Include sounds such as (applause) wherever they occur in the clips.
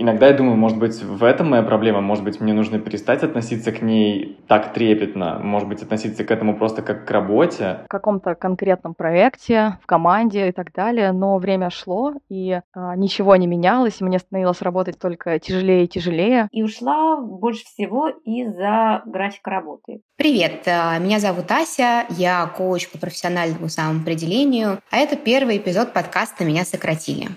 Иногда я думаю, может быть, в этом моя проблема, может быть, мне нужно перестать относиться к ней так трепетно, может быть, относиться к этому просто как к работе. В каком-то конкретном проекте, в команде и так далее, но время шло, и а, ничего не менялось, и мне становилось работать только тяжелее и тяжелее. И ушла больше всего из-за графика работы. Привет, э, меня зовут Ася, я коуч по профессиональному самоопределению, а это первый эпизод подкаста «Меня сократили».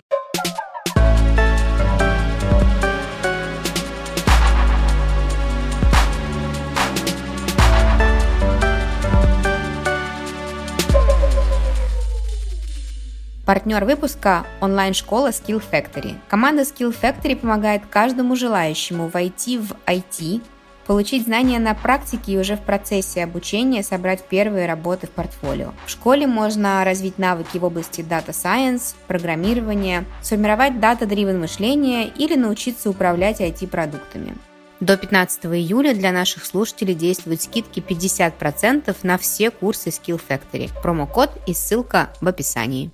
Партнер выпуска – онлайн-школа Skill Factory. Команда Skill Factory помогает каждому желающему войти в IT, получить знания на практике и уже в процессе обучения собрать первые работы в портфолио. В школе можно развить навыки в области Data Science, программирования, сформировать дата-дривен мышление или научиться управлять IT-продуктами. До 15 июля для наших слушателей действуют скидки 50% на все курсы Skill Factory. Промокод и ссылка в описании.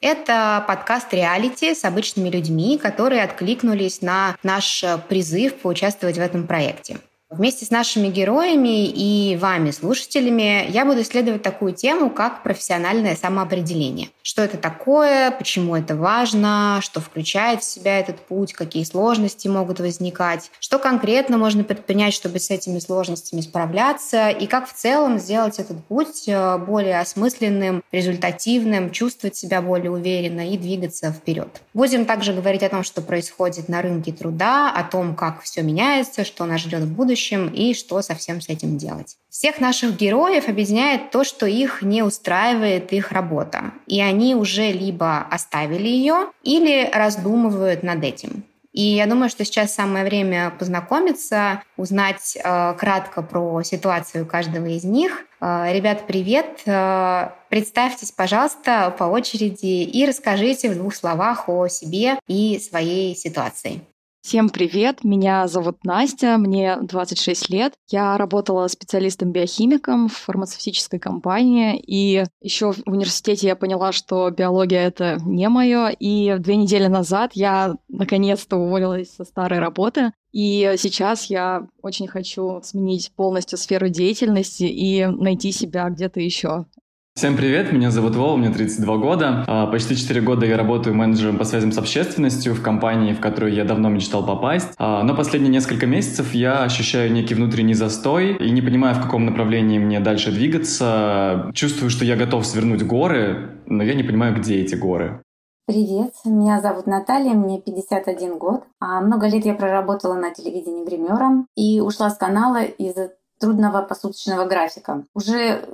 Это подкаст реалити с обычными людьми, которые откликнулись на наш призыв поучаствовать в этом проекте. Вместе с нашими героями и вами, слушателями, я буду исследовать такую тему, как профессиональное самоопределение. Что это такое, почему это важно, что включает в себя этот путь, какие сложности могут возникать, что конкретно можно предпринять, чтобы с этими сложностями справляться, и как в целом сделать этот путь э, более осмысленным, результативным, чувствовать себя более уверенно и двигаться вперед. Будем также говорить о том, что происходит на рынке труда, о том, как все меняется, что нас ждет в будущем, будущем и что совсем с этим делать. Всех наших героев объединяет то, что их не устраивает их работа, и они уже либо оставили ее, или раздумывают над этим. И я думаю, что сейчас самое время познакомиться, узнать э, кратко про ситуацию каждого из них. Э, ребят, привет! Э, представьтесь, пожалуйста, по очереди и расскажите в двух словах о себе и своей ситуации. Всем привет, меня зовут Настя, мне 26 лет. Я работала специалистом-биохимиком в фармацевтической компании, и еще в университете я поняла, что биология — это не мое, и две недели назад я наконец-то уволилась со старой работы, и сейчас я очень хочу сменить полностью сферу деятельности и найти себя где-то еще. Всем привет, меня зовут Вова, мне 32 года. А, почти 4 года я работаю менеджером по связям с общественностью в компании, в которую я давно мечтал попасть. А, но последние несколько месяцев я ощущаю некий внутренний застой и не понимаю, в каком направлении мне дальше двигаться. Чувствую, что я готов свернуть горы, но я не понимаю, где эти горы. Привет, меня зовут Наталья, мне 51 год. А много лет я проработала на телевидении гримером и ушла с канала из-за трудного посуточного графика. Уже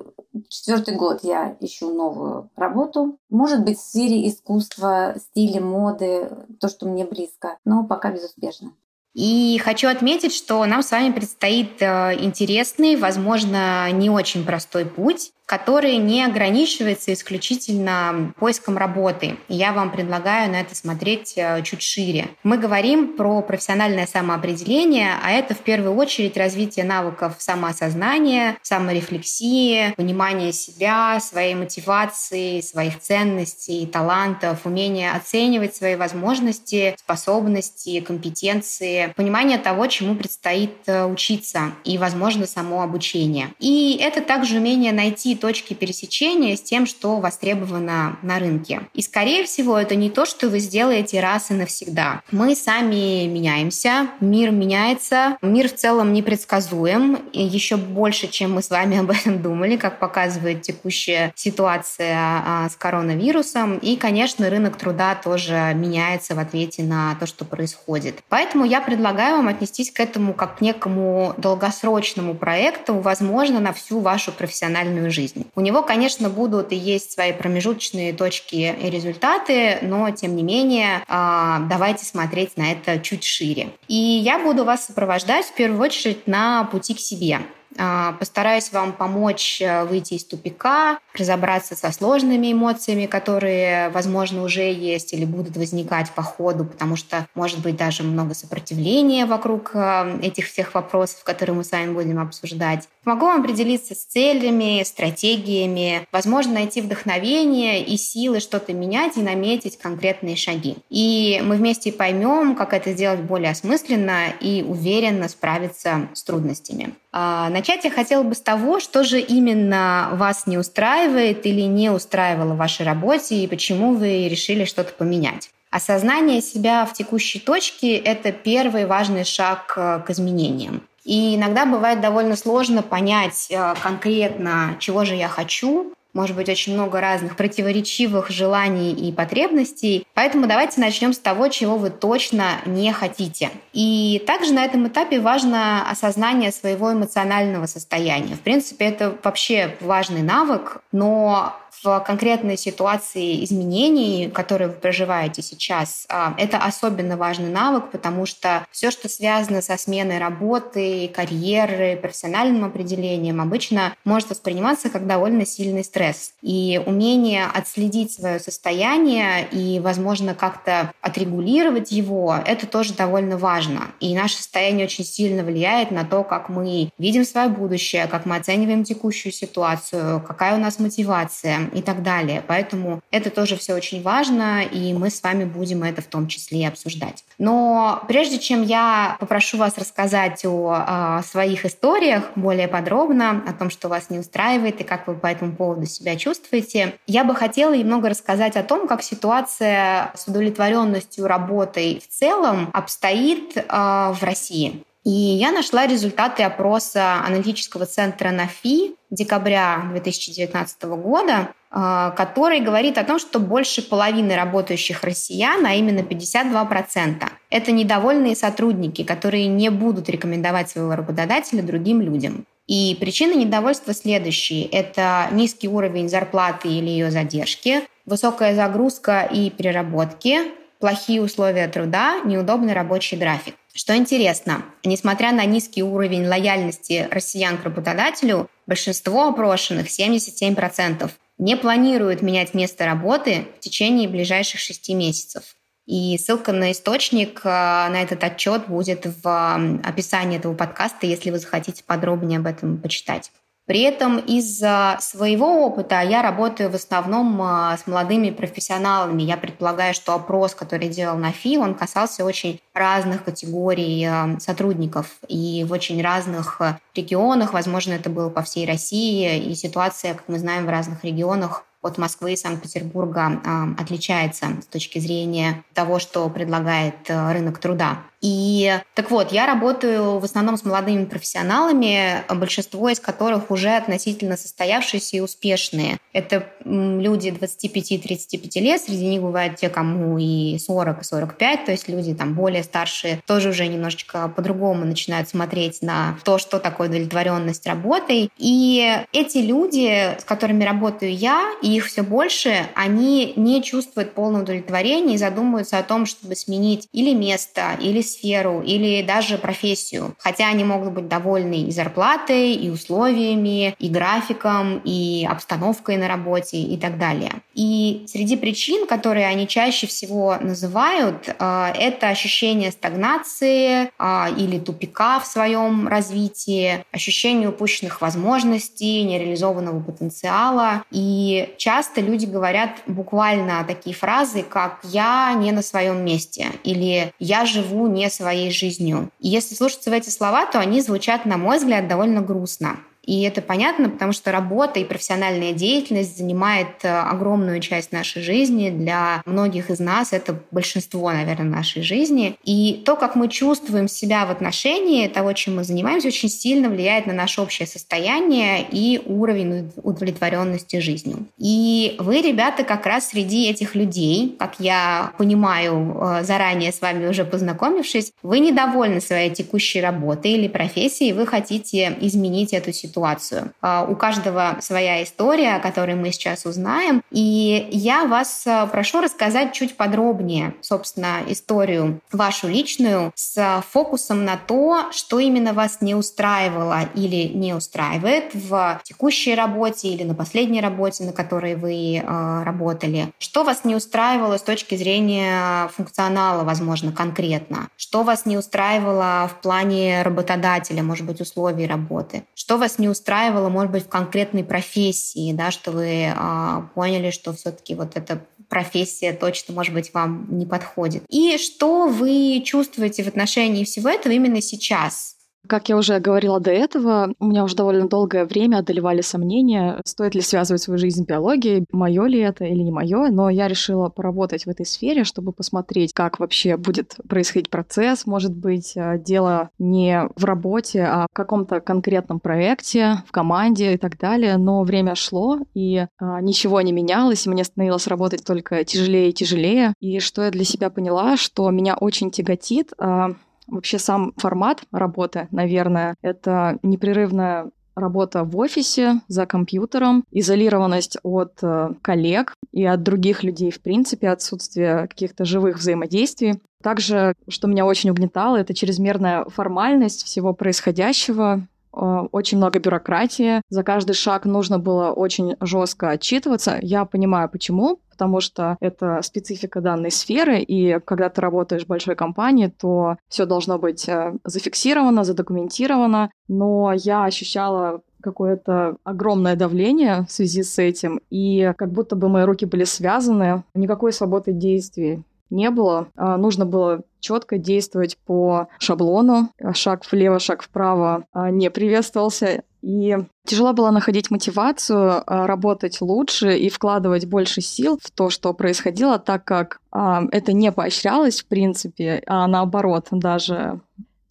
четвертый год я ищу новую работу. Может быть, в сфере искусства, стиля, моды, то, что мне близко, но пока безуспешно. И хочу отметить, что нам с вами предстоит э, интересный, возможно, не очень простой путь который не ограничивается исключительно поиском работы. Я вам предлагаю на это смотреть э, чуть шире. Мы говорим про профессиональное самоопределение, а это в первую очередь развитие навыков самоосознания, саморефлексии, понимания себя, своей мотивации, своих ценностей, талантов, умение оценивать свои возможности, способности, компетенции, понимание того, чему предстоит э, учиться и, возможно, само обучение. И это также умение найти точки пересечения с тем, что востребовано на рынке. И, скорее всего, это не то, что вы сделаете раз и навсегда. Мы сами меняемся, мир меняется, мир в целом непредсказуем, и еще больше, чем мы с вами (laughs) об этом думали, как показывает текущая ситуация а, с коронавирусом. И, конечно, рынок труда тоже меняется в ответе на то, что происходит. Поэтому я предлагаю вам отнестись к этому как к некому долгосрочному проекту, возможно, на всю вашу профессиональную жизнь жизни. У него, конечно, будут и есть свои промежуточные точки и результаты, но, тем не менее, а, давайте смотреть на это чуть шире. И я буду вас сопровождать в первую очередь на пути к себе. А, постараюсь вам помочь э, выйти из тупика, разобраться со сложными эмоциями, которые, возможно, уже есть или будут возникать по ходу, потому что, может быть, даже много сопротивления вокруг э, этих всех вопросов, которые мы с вами будем обсуждать. Помогу вам определиться с целями, стратегиями, возможно, найти вдохновение и силы что-то менять и наметить конкретные шаги. И мы вместе поймем, как это сделать более осмысленно и уверенно справиться с трудностями. А, начать я хотела бы с того, что же именно вас не устраивает или не устраивало в вашей работе и почему вы решили что-то поменять. Осознание себя в текущей точке – это первый важный шаг э, к изменениям. И иногда бывает довольно сложно понять э, конкретно, чего же я хочу, может быть очень много разных противоречивых желаний и потребностей. Поэтому давайте начнем с того, чего вы точно не хотите. И также на этом этапе важно осознание своего эмоционального состояния. В принципе, это вообще важный навык, но в конкретной ситуации изменений, которые вы проживаете сейчас, а, это особенно важный навык, потому что все, что связано со сменой работы, карьеры, профессиональным определением, обычно может восприниматься как довольно сильный стресс. И умение отследить свое состояние и, возможно, как-то отрегулировать его, это тоже довольно важно. И наше состояние очень сильно влияет на то, как мы видим свое будущее, как мы оцениваем текущую ситуацию, какая у нас мотивация и так далее. Поэтому это тоже все очень важно, и мы с вами будем это в том числе обсуждать. Но прежде чем я попрошу вас рассказать о, о своих историях более подробно, о том, что вас не устраивает и как вы по этому поводу себя чувствуете, я бы хотела немного рассказать о том, как ситуация с удовлетворенностью работой в целом обстоит э, в России. И я нашла результаты опроса аналитического центра НАФИ декабря 2019 года, а, который говорит о том, что больше половины работающих россиян, а именно 52%, это недовольные сотрудники, которые не будут рекомендовать своего работодателя другим людям. И причины недовольства следующие. Это низкий уровень зарплаты или ее задержки, высокая загрузка и переработки, плохие условия труда, неудобный рабочий график. Что интересно, несмотря на низкий уровень лояльности россиян к работодателю, большинство опрошенных, 77%, не планируют менять место работы в течение ближайших шести месяцев. И ссылка на источник э, на этот отчет будет в описании этого подкаста, если вы захотите подробнее об этом почитать. При этом из-за своего опыта я работаю в основном а, с молодыми профессионалами. Я предполагаю, что опрос, который делал на ФИ, он касался очень разных категорий а, сотрудников и в очень разных а, регионах. Возможно, это было по всей России. И ситуация, как мы знаем, в разных регионах от Москвы и Санкт-Петербурга отличается с точки зрения того, что предлагает рынок труда. И так вот, я работаю в основном с молодыми профессионалами, большинство из которых уже относительно состоявшиеся и успешные. Это люди 25-35 лет, среди них бывают те, кому и 40, и 45, то есть люди там более старшие тоже уже немножечко по-другому начинают смотреть на то, что такое удовлетворенность работой. И эти люди, с которыми работаю я, и их все больше, они не чувствуют полного удовлетворения и задумываются о том, чтобы сменить или место, или сферу или даже профессию. Хотя они могут быть довольны и зарплатой, и условиями, и графиком, и обстановкой на работе и так далее. И среди причин, которые они чаще всего называют, э, это ощущение стагнации э, или тупика в своем развитии, ощущение упущенных возможностей, нереализованного потенциала. И часто люди говорят буквально такие фразы, как «я не на своем месте» или «я живу не своей жизнью. И если слушаться в эти слова, то они звучат, на мой взгляд, довольно грустно. И это понятно, потому что работа и профессиональная деятельность занимает э, огромную часть нашей жизни. Для многих из нас это большинство, наверное, нашей жизни. И то, как мы чувствуем себя в отношении того, чем мы занимаемся, очень сильно влияет на наше общее состояние и уровень удовлетворенности жизнью. И вы, ребята, как раз среди этих людей, как я понимаю, э, заранее с вами уже познакомившись, вы недовольны своей текущей работой или профессией, вы хотите изменить эту ситуацию ситуацию. А, у каждого своя история, о которой мы сейчас узнаем. И я вас э, прошу рассказать чуть подробнее, собственно, историю вашу личную с фокусом на то, что именно вас не устраивало или не устраивает в текущей работе или на последней работе, на которой вы э, работали. Что вас не устраивало с точки зрения функционала, возможно, конкретно? Что вас не устраивало в плане работодателя, может быть, условий работы? Что вас не устраивало, может быть, в конкретной профессии, да, что вы э, поняли, что все-таки вот эта профессия точно, может быть, вам не подходит. И что вы чувствуете в отношении всего этого именно сейчас? Как я уже говорила до этого, у меня уже довольно долгое время одолевали сомнения, стоит ли связывать свою жизнь с биологией, мое ли это или не мое, но я решила поработать в этой сфере, чтобы посмотреть, как вообще будет происходить процесс. Может быть, э, дело не в работе, а в каком-то конкретном проекте, в команде и так далее. Но время шло, и а, ничего не менялось, и мне становилось работать только тяжелее и тяжелее. И что я для себя поняла, что меня очень тяготит а, Вообще сам формат работы, наверное, это непрерывная работа в офисе за компьютером, изолированность от э, коллег и от других людей, в принципе, отсутствие каких-то живых взаимодействий. Также, что меня очень угнетало, это чрезмерная формальность всего происходящего, очень много бюрократии. За каждый шаг нужно было очень жестко отчитываться. Я понимаю, почему потому что это специфика данной сферы, и когда ты работаешь в большой компании, то все должно быть э, зафиксировано, задокументировано, но я ощущала какое-то огромное давление в связи с этим, и как будто бы мои руки были связаны, никакой свободы действий не было. А, нужно было четко действовать по шаблону. Шаг влево, шаг вправо а, не приветствовался. И тяжело было находить мотивацию а, работать лучше и вкладывать больше сил в то, что происходило, так как это не поощрялось, в принципе, а наоборот, даже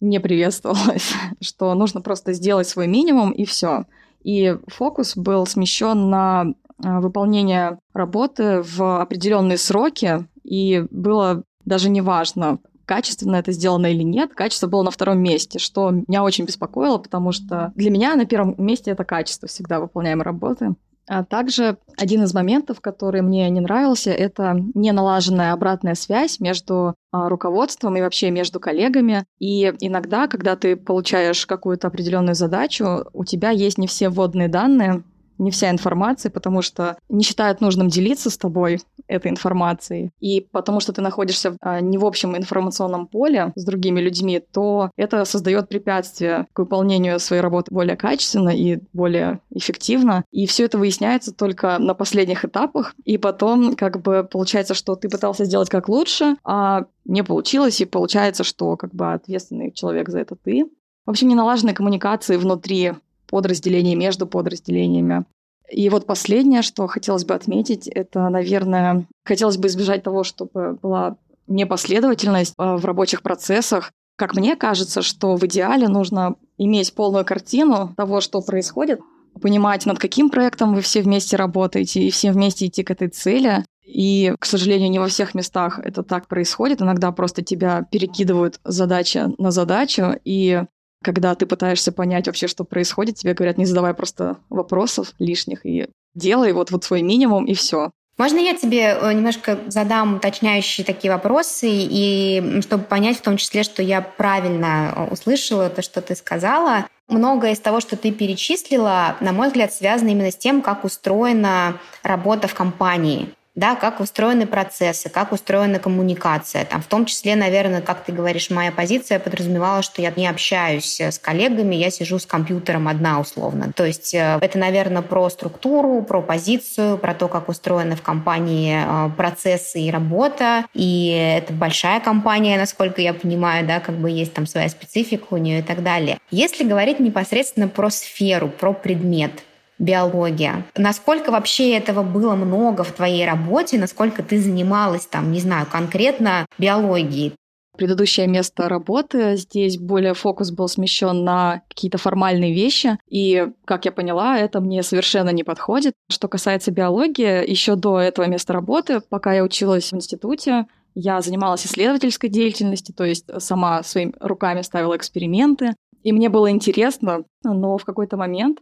не приветствовалось, (laughs) что нужно просто сделать свой минимум и все. И фокус был смещен на выполнение работы в определенные сроки, и было даже не важно, качественно это сделано или нет, качество было на втором месте, что меня очень беспокоило, потому что для меня на первом месте это качество всегда выполняемой работы. А также один из моментов, который мне не нравился, это неналаженная обратная связь между а, руководством и вообще между коллегами. И иногда, когда ты получаешь какую-то определенную задачу, у тебя есть не все вводные данные, не вся информация, потому что не считают нужным делиться с тобой этой информацией. И потому что ты находишься а, не в общем информационном поле с другими людьми, то это создает препятствие к выполнению своей работы более качественно и более эффективно. И все это выясняется только на последних этапах. И потом как бы получается, что ты пытался сделать как лучше, а не получилось, и получается, что как бы ответственный человек за это ты. В общем, неналаженные коммуникации внутри подразделений, между подразделениями. И вот последнее, что хотелось бы отметить, это, наверное, хотелось бы избежать того, чтобы была непоследовательность а, в рабочих процессах. Как мне кажется, что в идеале нужно иметь полную картину того, что происходит, понимать, над каким проектом вы все вместе работаете, и все вместе идти к этой цели. И, к сожалению, не во всех местах это так происходит. Иногда просто тебя перекидывают задача на задачу, и когда ты пытаешься понять вообще, что происходит, тебе говорят, не задавай просто вопросов лишних и делай вот, вот свой минимум и все. Можно я тебе э, немножко задам уточняющие такие вопросы, и чтобы понять в том числе, что я правильно э, услышала то, что ты сказала. Многое из того, что ты перечислила, на мой взгляд, связано именно с тем, как устроена работа в компании да, как устроены процессы, как устроена коммуникация. Там, в том числе, наверное, как ты говоришь, моя позиция подразумевала, что я не общаюсь с коллегами, я сижу с компьютером одна условно. То есть э, это, наверное, про структуру, про позицию, про то, как устроены в компании э, процессы и работа. И это большая компания, насколько я понимаю, да, как бы есть там своя специфика у нее и так далее. Если говорить непосредственно про сферу, про предмет, биология. Насколько вообще этого было много в твоей работе, насколько ты занималась там, не знаю, конкретно биологией? Предыдущее место работы, здесь более фокус был смещен на какие-то формальные вещи, и, как я поняла, это мне совершенно не подходит. Что касается биологии, еще до этого места работы, пока я училась в институте, я занималась исследовательской деятельностью, то есть сама своими руками ставила эксперименты, И мне было интересно, но в какой-то момент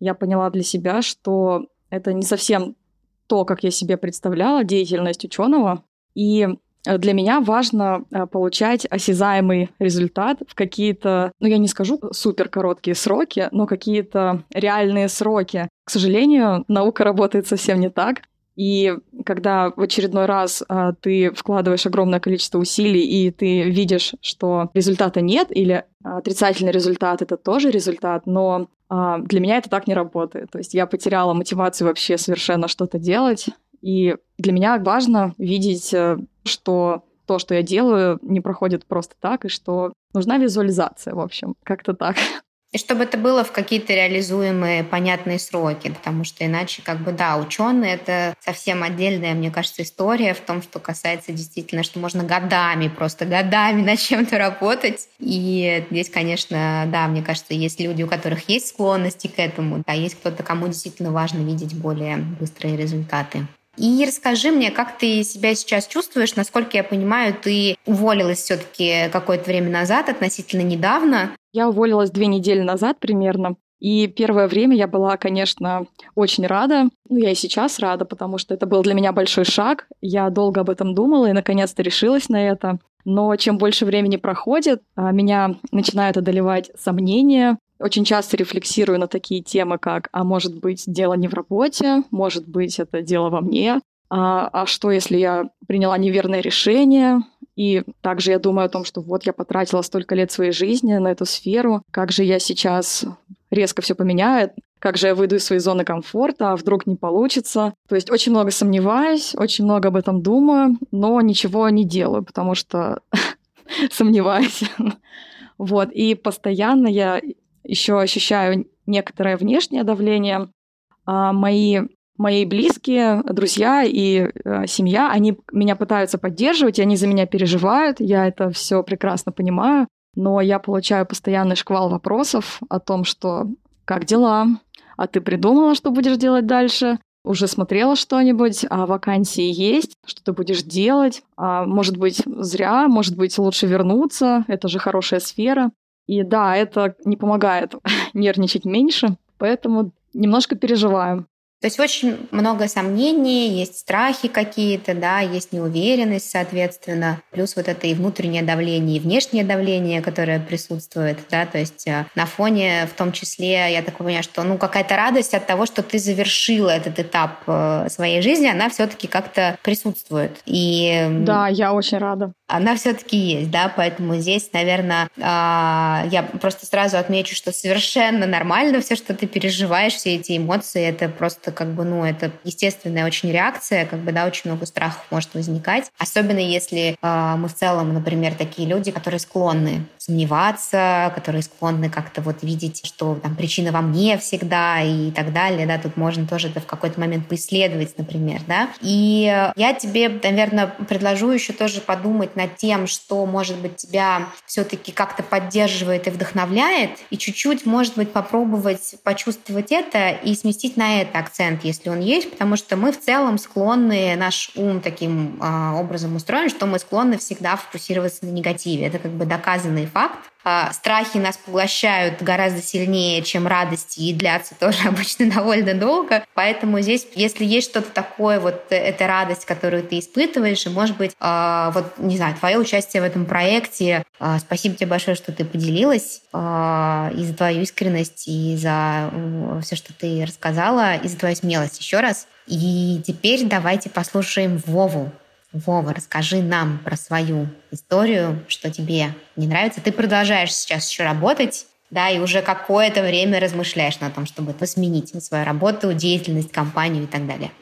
я поняла для себя, что это не совсем то, как я себе представляла деятельность ученого. И э, для меня важно э, получать осязаемый результат в какие-то, ну я не скажу супер короткие сроки, но какие-то реальные сроки. К сожалению, наука работает совсем не так. И когда в очередной раз а, ты вкладываешь огромное количество усилий, и ты видишь, что результата нет, или отрицательный результат это тоже результат, но а, для меня это так не работает. То есть я потеряла мотивацию вообще совершенно что-то делать. И для меня важно видеть, э, что то, что я делаю, не проходит просто так, и что нужна визуализация, в общем, как-то так. И чтобы это было в какие-то реализуемые, понятные сроки, потому что иначе, как бы, да, ученые это совсем отдельная, мне кажется, история в том, что касается действительно, что можно годами, просто годами над чем-то работать. И здесь, конечно, да, мне кажется, есть люди, у которых есть склонности к этому, да, есть кто-то, кому действительно важно видеть более быстрые результаты. И расскажи мне, как ты себя сейчас чувствуешь? Насколько я понимаю, ты уволилась все-таки какое-то время назад, относительно недавно. Я уволилась две недели назад примерно. И первое время я была, конечно, очень рада. Ну, я и сейчас рада, потому что это был для меня большой шаг. Я долго об этом думала и, наконец-то, решилась на это. Но чем больше времени проходит, а, меня начинают одолевать сомнения. Очень часто рефлексирую на такие темы, как «а может быть, дело не в работе?», «может быть, это дело во мне?», а, а что, если я приняла неверное решение? И также я думаю о том, что вот я потратила столько лет своей жизни на эту сферу, как же я сейчас резко все поменяю, как же я выйду из своей зоны комфорта, а вдруг не получится. То есть очень много сомневаюсь, очень много об этом думаю, но ничего не делаю, потому что (laughs) сомневаюсь. Вот, и постоянно я еще ощущаю некоторое внешнее давление. А мои мои близкие, друзья и э, семья, они меня пытаются поддерживать, и они за меня переживают, я это все прекрасно понимаю, но я получаю постоянный шквал вопросов о том, что как дела, а ты придумала, что будешь делать дальше, уже смотрела что-нибудь, а вакансии есть, что ты будешь делать, а может быть зря, может быть лучше вернуться, это же хорошая сфера. И да, это не помогает (laughs) нервничать меньше, поэтому немножко переживаю. То есть очень много сомнений, есть страхи какие-то, да, есть неуверенность, соответственно, плюс вот это и внутреннее давление, и внешнее давление, которое присутствует, да, то есть э, на фоне, в том числе, я так понимаю, что, ну, какая-то радость от того, что ты завершила этот этап э, своей жизни, она все-таки как-то присутствует. И да, я очень рада. Она все-таки есть, да, поэтому здесь, наверное, а, я просто сразу отмечу, что совершенно нормально все, что ты переживаешь, все эти эмоции, это просто как бы, ну, это естественная очень реакция, как бы, да, очень много страхов может возникать. Особенно если э, мы в целом, например, такие люди, которые склонны сомневаться, которые склонны как-то вот видеть, что там причина во мне всегда и так далее, да, тут можно тоже это в какой-то момент поисследовать, например, да. И я тебе, наверное, предложу еще тоже подумать над тем, что, может быть, тебя все-таки как-то поддерживает и вдохновляет, и чуть-чуть, может быть, попробовать почувствовать это и сместить на это акцент если он есть, потому что мы в целом склонны, наш ум таким э, образом устроен, что мы склонны всегда фокусироваться на негативе. Это как бы доказанный факт. Э, страхи нас поглощают гораздо сильнее, чем радости, и длятся (laughs) тоже обычно довольно долго. Поэтому здесь, если есть что-то такое, вот эта радость, которую ты испытываешь, и, может быть, э, вот, не знаю, твое участие в этом проекте, э, спасибо тебе большое, что ты поделилась, э, и за твою искренность, и за э, все, что ты рассказала, и за твою смелость еще раз. И теперь давайте послушаем Вову. Вова, расскажи нам про свою историю, что тебе не нравится. Ты продолжаешь сейчас еще работать, да, и уже какое-то время размышляешь на том, чтобы сменить свою работу, деятельность, компанию и так далее.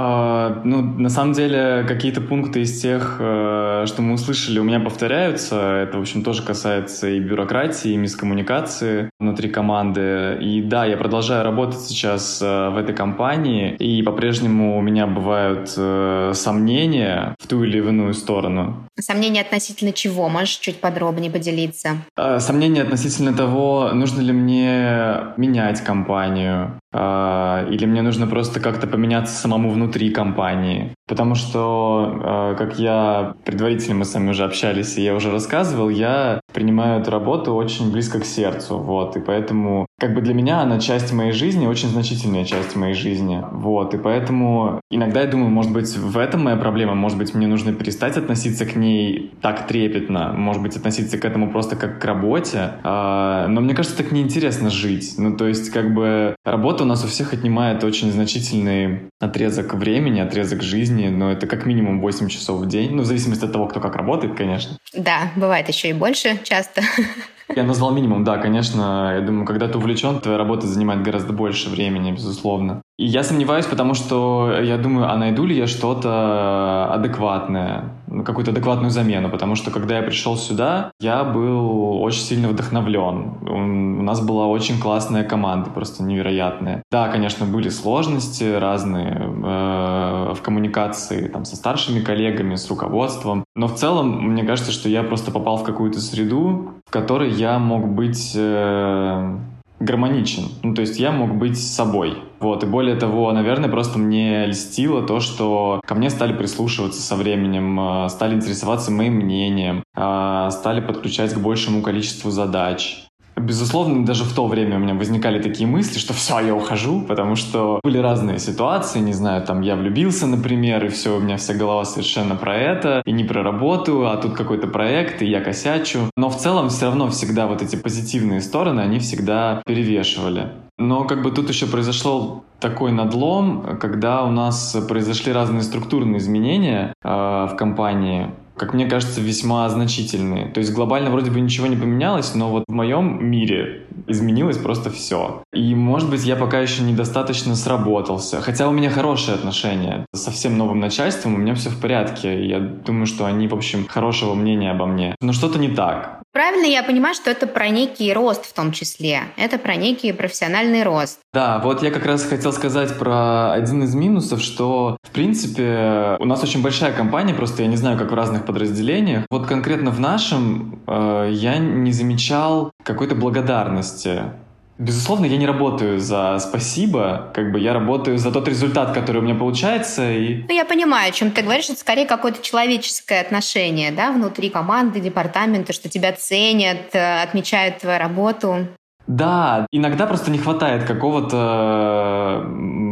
А, ну, на самом деле, какие-то пункты из тех, э, что мы услышали, у меня повторяются. Это, в общем, тоже касается и бюрократии, и мискоммуникации внутри команды. И да, я продолжаю работать сейчас э, в этой компании, и по-прежнему у меня бывают э, сомнения в ту или иную сторону. Сомнения относительно чего? Можешь чуть подробнее поделиться? Сомнения относительно того, нужно ли мне менять компанию, или мне нужно просто как-то поменяться самому внутри компании. Потому что, а, как я предварительно мы с вами уже общались, и я уже рассказывал, я принимаю эту работу очень близко к сердцу, вот, и поэтому как бы для меня она часть моей жизни, очень значительная часть моей жизни, вот, и поэтому иногда я думаю, может быть, в этом моя проблема, может быть, мне нужно перестать относиться к ней так трепетно, может быть, относиться к этому просто как к работе, а, но мне кажется, так неинтересно жить, ну, то есть, как бы, работа у нас у всех отнимает очень значительный отрезок времени, отрезок жизни, но это как минимум 8 часов в день, ну, в зависимости от того, кто как работает, конечно. Да, бывает еще и больше часто. (laughs) Я назвал минимум, да, конечно. Я думаю, когда ты увлечен, твоя работа занимает гораздо больше времени, безусловно. И я сомневаюсь, потому что я думаю, а найду ли я что-то адекватное, ну, какую-то адекватную замену, потому что когда я пришел сюда, я был очень сильно вдохновлен. У нас была очень классная команда, просто невероятная. Да, конечно, были сложности разные э, в коммуникации там, со старшими коллегами, с руководством, но в целом мне кажется, что я просто попал в какую-то среду, в которой я мог быть э, гармоничен. Ну, то есть я мог быть собой. Вот, и более того, наверное, просто мне льстило то, что ко мне стали прислушиваться со временем, э, стали интересоваться моим мнением, э, стали подключать к большему количеству задач. Безусловно, даже в то время у меня возникали такие мысли, что все, я ухожу, потому что были разные ситуации, не знаю, там я влюбился, например, и все, у меня вся голова совершенно про это, и не про работу, а тут какой-то проект, и я косячу. Но в целом все равно всегда вот эти позитивные стороны, они всегда перевешивали. Но как бы тут еще произошел такой надлом, когда у нас произошли разные структурные изменения э, в компании как мне кажется, весьма значительные. То есть глобально вроде бы ничего не поменялось, но вот в моем мире изменилось просто все. И, может быть, я пока еще недостаточно сработался. Хотя у меня хорошие отношения со всем новым начальством, у меня все в порядке. Я думаю, что они, в общем, хорошего мнения обо мне. Но что-то не так. Правильно я понимаю, что это про некий рост в том числе. Это про некий профессиональный рост. Да, вот я как раз хотел сказать про один из минусов, что, в принципе, у нас очень большая компания, просто я не знаю, как в разных подразделениях. Вот конкретно в нашем э, я не замечал какой-то благодарности Безусловно, я не работаю за спасибо, как бы я работаю за тот результат, который у меня получается. И... Ну, я понимаю, о чем ты говоришь, это скорее какое-то человеческое отношение, да, внутри команды, департамента, что тебя ценят, э, отмечают твою работу. Да, иногда просто не хватает какого-то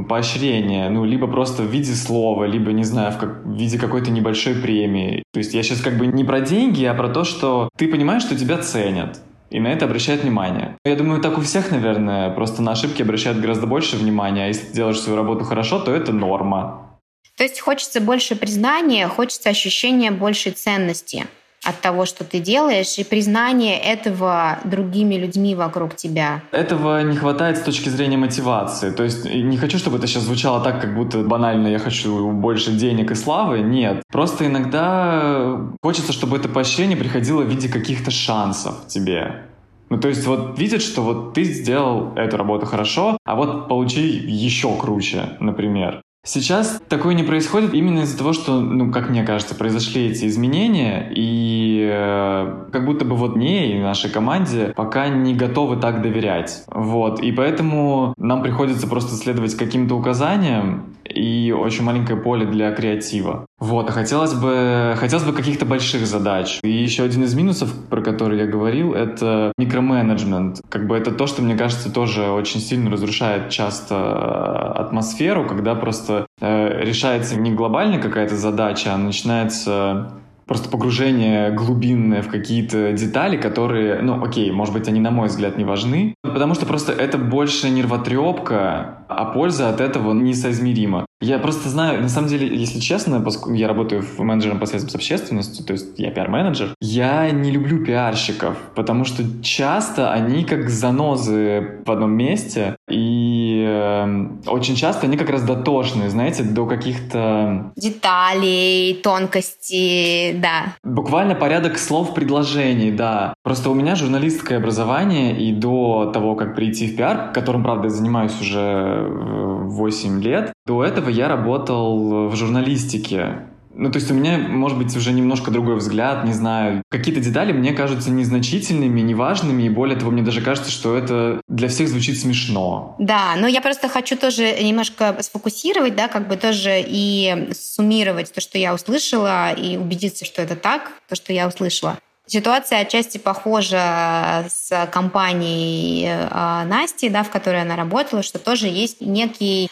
поощрения, ну, либо просто в виде слова, либо, не знаю, в, как, в виде какой-то небольшой премии. То есть я сейчас как бы не про деньги, а про то, что ты понимаешь, что тебя ценят. И на это обращают внимание. Я думаю, так у всех, наверное, просто на ошибки обращают гораздо больше внимания, а если ты делаешь свою работу хорошо, то это норма. То есть хочется больше признания, хочется ощущения большей ценности от того, что ты делаешь, и признание этого другими людьми вокруг тебя. Этого не хватает с точки зрения мотивации. То есть не хочу, чтобы это сейчас звучало так, как будто банально я хочу больше денег и славы. Нет. Просто иногда хочется, чтобы это поощрение приходило в виде каких-то шансов тебе. Ну, то есть вот видят, что вот ты сделал эту работу хорошо, а вот получи еще круче, например. Сейчас такое не происходит именно из-за того, что, ну, как мне кажется, произошли эти изменения, и э, как будто бы вот мне и нашей команде пока не готовы так доверять. Вот, и поэтому нам приходится просто следовать каким-то указаниям, и очень маленькое поле для креатива. Вот, а хотелось бы, хотелось бы каких-то больших задач. И еще один из минусов, про который я говорил, это микроменеджмент. Как бы это то, что, мне кажется, тоже очень сильно разрушает часто э, атмосферу, когда просто э, решается не глобально какая-то задача, а начинается просто погружение глубинное в какие-то детали, которые, ну, окей, может быть, они, на мой взгляд, не важны, потому что просто это больше нервотрепка, а польза от этого несоизмерима. Я просто знаю, на самом деле, если честно, поскольку я работаю в менеджером по связям с общественностью, то есть я пиар-менеджер, я не люблю пиарщиков, потому что часто они как занозы в одном месте, и э, очень часто они как раз дотошные, знаете, до каких-то... Деталей, тонкостей, да. Буквально порядок слов предложений, да. Просто у меня журналистское образование, и до того, как прийти в пиар, которым, правда, я занимаюсь уже 8 лет, до этого я работал в журналистике. Ну, то есть у меня, может быть, уже немножко другой взгляд, не знаю. Какие-то детали мне кажутся незначительными, неважными, и более того, мне даже кажется, что это для всех звучит смешно. Да, но я просто хочу тоже немножко сфокусировать, да, как бы тоже и суммировать то, что я услышала, и убедиться, что это так, то, что я услышала. Ситуация отчасти похожа с компанией э, Насти, да, в которой она работала, что тоже есть некий э,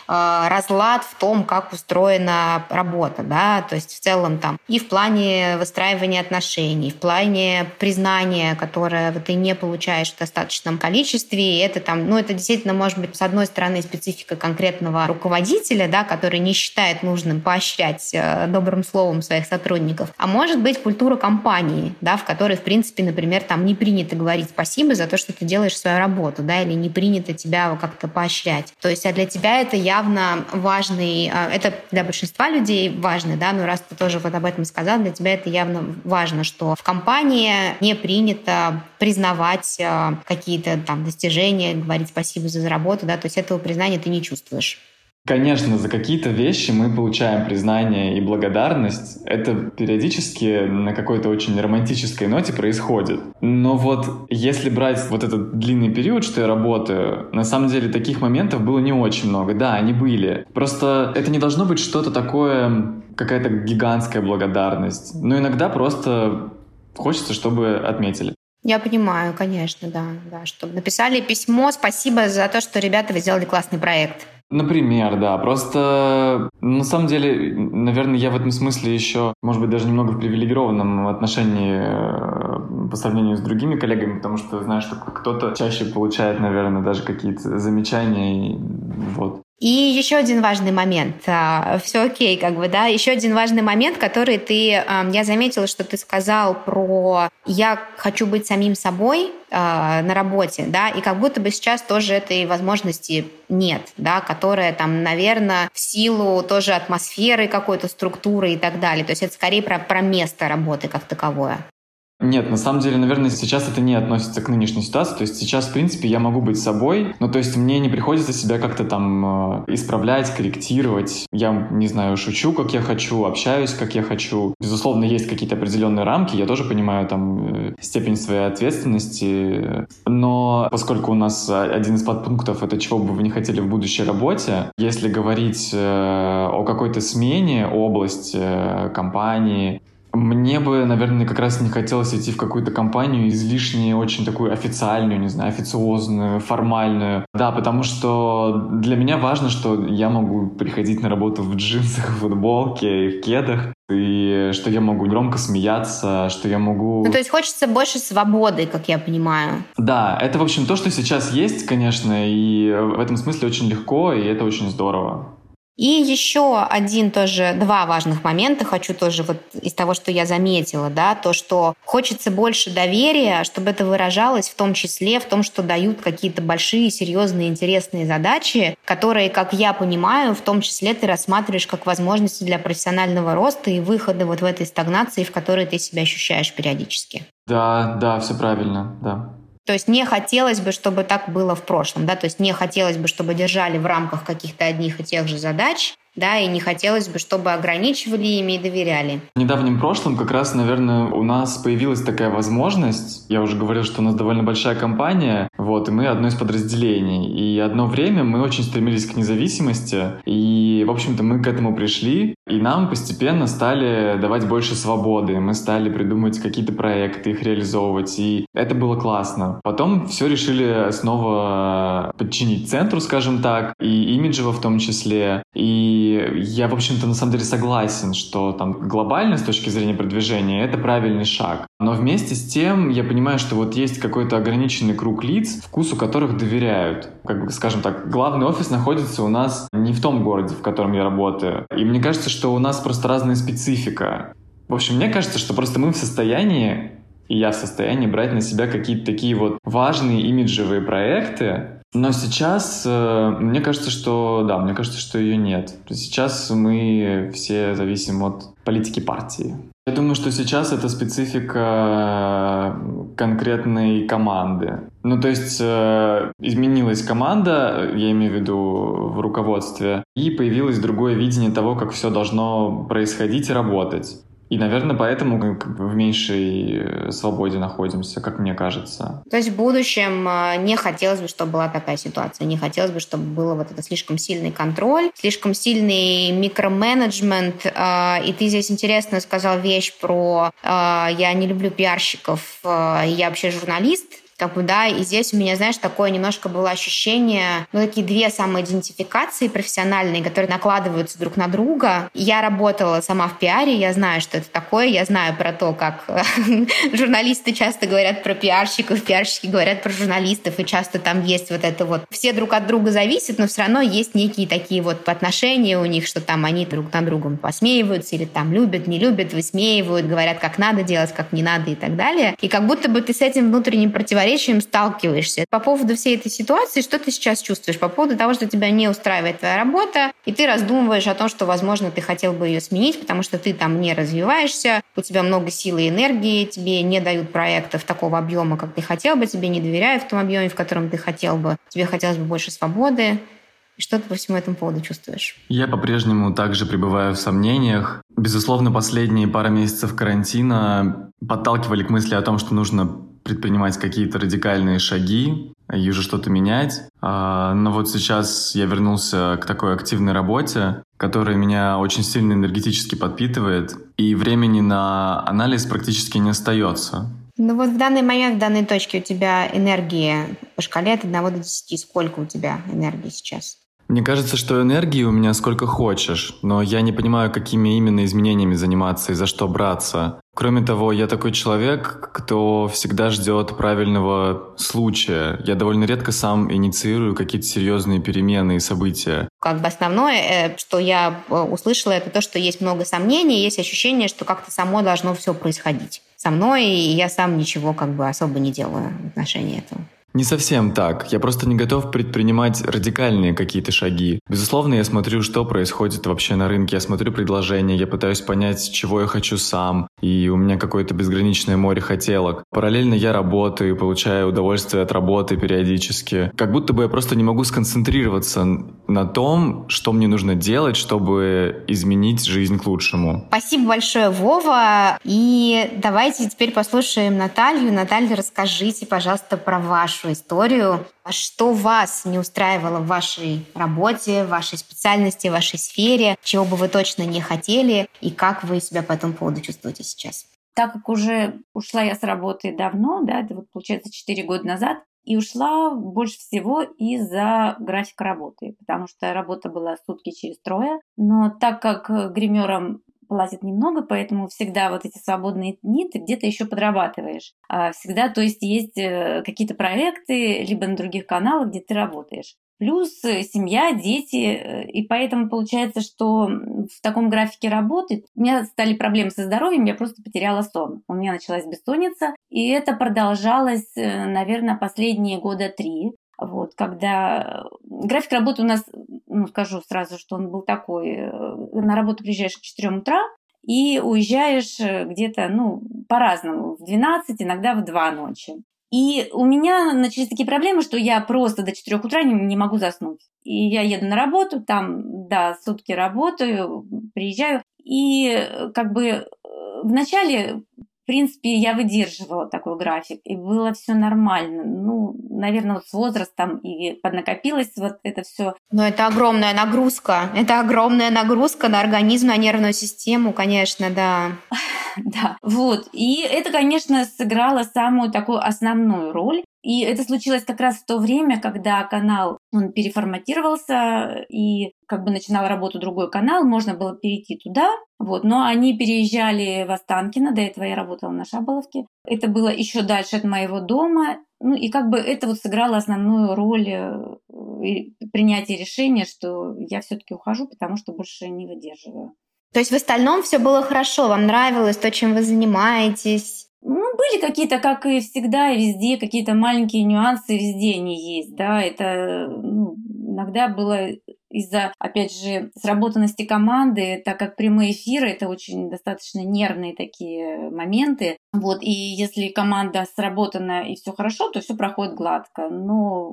разлад в том, как устроена работа, да, то есть в целом там и в плане выстраивания отношений, в плане признания, которое ты не получаешь в достаточном количестве, и это там, ну, это действительно может быть, с одной стороны, специфика конкретного руководителя, да, который не считает нужным поощрять э, добрым словом своих сотрудников, а может быть культура компании, да, в которой которой, в принципе, например, там не принято говорить спасибо за то, что ты делаешь свою работу, да, или не принято тебя как-то поощрять. То есть, а для тебя это явно важный, а, это для большинства людей важно, да, но раз ты тоже вот об этом сказал, для тебя это явно важно, что в компании не принято признавать а, какие-то там достижения, говорить спасибо за работу, да, то есть этого признания ты не чувствуешь. Конечно, за какие-то вещи мы получаем признание и благодарность. Это периодически на какой-то очень романтической ноте происходит. Но вот если брать вот этот длинный период, что я работаю, на самом деле таких моментов было не очень много. Да, они были. Просто это не должно быть что-то такое, какая-то гигантская благодарность. Но иногда просто хочется, чтобы отметили. Я понимаю, конечно, да, да, чтобы написали письмо, спасибо за то, что ребята вы сделали классный проект. Например, да. Просто на самом деле, наверное, я в этом смысле еще, может быть, даже немного в привилегированном отношении э, по сравнению с другими коллегами, потому что, знаешь, что кто-то чаще получает, наверное, даже какие-то замечания. И, вот. И еще один важный момент. А, Все окей, как бы, да. Еще один важный момент, который ты... Я заметила, что ты сказал про «я хочу быть самим собой», а, на работе, да, и как будто бы сейчас тоже этой возможности нет, да, которая там, наверное, в силу тоже атмосферы какой-то структуры и так далее. То есть это скорее про, про место работы как таковое. Нет, на самом деле, наверное, сейчас это не относится к нынешней ситуации. То есть сейчас, в принципе, я могу быть собой, но то есть мне не приходится себя как-то там э, исправлять, корректировать. Я, не знаю, шучу, как я хочу, общаюсь, как я хочу. Безусловно, есть какие-то определенные рамки, я тоже понимаю там э, степень своей ответственности, но поскольку у нас один из подпунктов — это чего бы вы не хотели в будущей работе, если говорить э, о какой-то смене области, компании, мне бы, наверное, как раз не хотелось идти в какую-то компанию излишне очень такую официальную, не знаю, официозную, формальную. Да, потому что для меня важно, что я могу приходить на работу в джинсах, в футболке и в кедах, и что я могу громко смеяться, что я могу... Ну, то есть хочется больше свободы, как я понимаю. Да, это, в общем, то, что сейчас есть, конечно, и в этом смысле очень легко, и это очень здорово. И еще один тоже, два важных момента хочу тоже вот из того, что я заметила, да, то, что хочется больше доверия, чтобы это выражалось в том числе в том, что дают какие-то большие, серьезные, интересные задачи, которые, как я понимаю, в том числе ты рассматриваешь как возможности для профессионального роста и выхода вот в этой стагнации, в которой ты себя ощущаешь периодически. Да, да, все правильно, да. То есть не хотелось бы, чтобы так было в прошлом, да, то есть не хотелось бы, чтобы держали в рамках каких-то одних и тех же задач, да, и не хотелось бы, чтобы ограничивали ими и доверяли. В недавнем прошлом как раз, наверное, у нас появилась такая возможность. Я уже говорил, что у нас довольно большая компания, вот, и мы одно из подразделений. И одно время мы очень стремились к независимости, и, в общем-то, мы к этому пришли, и нам постепенно стали давать больше свободы. Мы стали придумывать какие-то проекты, их реализовывать, и это было классно. Потом все решили снова подчинить центру, скажем так, и имиджево в том числе. И я, в общем-то, на самом деле согласен, что там глобально с точки зрения продвижения это правильный шаг. Но вместе с тем я понимаю, что вот есть какой-то ограниченный круг лиц, вкусу которых доверяют. Как бы, скажем так, главный офис находится у нас не в том городе, в котором я работаю. И мне кажется, что у нас просто разная специфика. В общем, мне кажется, что просто мы в состоянии и я в состоянии брать на себя какие-то такие вот важные имиджевые проекты, но сейчас э, мне кажется, что да, мне кажется, что ее нет. Сейчас мы все зависим от политики партии. Я думаю, что сейчас это специфика конкретной команды. Ну, то есть э, изменилась команда, я имею в виду в руководстве, и появилось другое видение того, как все должно происходить и работать. И, наверное, поэтому бы в меньшей э, свободе находимся, как мне кажется. То есть в будущем э, не хотелось бы, чтобы была такая ситуация, не хотелось бы, чтобы было вот это слишком сильный контроль, слишком сильный микроменеджмент. Э, и ты здесь интересно сказал вещь про «я не люблю пиарщиков, я вообще журналист», как бы, да, и здесь у меня, знаешь, такое немножко было ощущение, ну, такие две самоидентификации профессиональные, которые накладываются друг на друга. Я работала сама в пиаре, я знаю, что это такое, я знаю про то, как (laughs) журналисты часто говорят про пиарщиков, пиарщики говорят про журналистов, и часто там есть вот это вот, все друг от друга зависят, но все равно есть некие такие вот отношения у них, что там они друг над другом посмеиваются или там любят, не любят, высмеивают, говорят, как надо делать, как не надо и так далее. И как будто бы ты с этим внутренним противоречием противоречием сталкиваешься. По поводу всей этой ситуации, что ты сейчас чувствуешь? По поводу того, что тебя не устраивает твоя работа, и ты раздумываешь о том, что, возможно, ты хотел бы ее сменить, потому что ты там не развиваешься, у тебя много силы и энергии, тебе не дают проектов такого объема, как ты хотел бы, тебе не доверяют в том объеме, в котором ты хотел бы, тебе хотелось бы больше свободы. И что ты по всему этому поводу чувствуешь? Я по-прежнему также пребываю в сомнениях. Безусловно, последние пара месяцев карантина подталкивали к мысли о том, что нужно предпринимать какие-то радикальные шаги и уже что-то менять. А, но вот сейчас я вернулся к такой активной работе, которая меня очень сильно энергетически подпитывает, и времени на анализ практически не остается. Ну вот в данный момент, в данной точке у тебя энергия по шкале от 1 до 10. Сколько у тебя энергии сейчас? Мне кажется, что энергии у меня сколько хочешь, но я не понимаю, какими именно изменениями заниматься и за что браться. Кроме того, я такой человек, кто всегда ждет правильного случая. Я довольно редко сам инициирую какие-то серьезные перемены и события. Как бы основное, э, что я э, услышала, это то, что есть много сомнений, есть ощущение, что как-то само должно все происходить со мной, и я сам ничего как бы особо не делаю в отношении этого. Не совсем так. Я просто не готов предпринимать радикальные какие-то шаги. Безусловно, я смотрю, что происходит вообще на рынке. Я смотрю предложения, я пытаюсь понять, чего я хочу сам. И у меня какое-то безграничное море хотелок. Параллельно я работаю, получаю удовольствие от работы периодически. Как будто бы я просто не могу сконцентрироваться на том, что мне нужно делать, чтобы изменить жизнь к лучшему. Спасибо большое, Вова. И давайте теперь послушаем Наталью. Наталья, расскажите, пожалуйста, про вашу вашу историю. А что вас не устраивало в вашей работе, в вашей специальности, в вашей сфере, чего бы вы точно не хотели, и как вы себя по этому поводу чувствуете сейчас? Так как уже ушла я с работы давно, да, это вот получается 4 года назад, и ушла больше всего из-за графика работы, потому что работа была сутки через трое. Но так как гримером платят немного, поэтому всегда вот эти свободные дни ты где-то еще подрабатываешь. А всегда, то есть есть э, какие-то проекты, либо на других каналах, где ты работаешь. Плюс э, семья, дети, э, и поэтому получается, что в таком графике работы у меня стали проблемы со здоровьем, я просто потеряла сон. У меня началась бессонница, и это продолжалось, наверное, последние года три. Вот, когда график работы у нас, ну, скажу сразу, что он был такой, э, на работу приезжаешь к 4 утра и уезжаешь э, где-то, ну, по-разному, в 12, иногда в 2 ночи. И у меня начались такие проблемы, что я просто до 4 утра не, не могу заснуть. И я еду на работу, там, да, сутки работаю, приезжаю. И э, как бы вначале в принципе, я выдерживала такой график, и было все нормально. Ну, наверное, вот с возрастом и поднакопилось вот это все. Но это огромная нагрузка. Это огромная нагрузка на организм, на нервную систему, конечно, да. (laughs) Да, вот. И это, конечно, сыграло самую такую основную роль. И это случилось как раз в то время, когда канал он переформатировался и как бы начинал работу другой канал, можно было перейти туда, вот, но они переезжали в Останкино, до этого я работала на Шаболовке. Это было еще дальше от моего дома, ну и как бы это вот сыграло основную роль э, принятия решения, что я все-таки ухожу, потому что больше не выдерживаю. То есть в остальном все было хорошо, вам нравилось то, чем вы занимаетесь? Ну, были какие-то, как и всегда, везде, какие-то маленькие нюансы, везде они есть, да, это ну, иногда было из-за, опять же, сработанности команды, так как прямые эфиры — это очень достаточно нервные такие моменты. Вот, и если команда сработана и все хорошо, то все проходит гладко. Но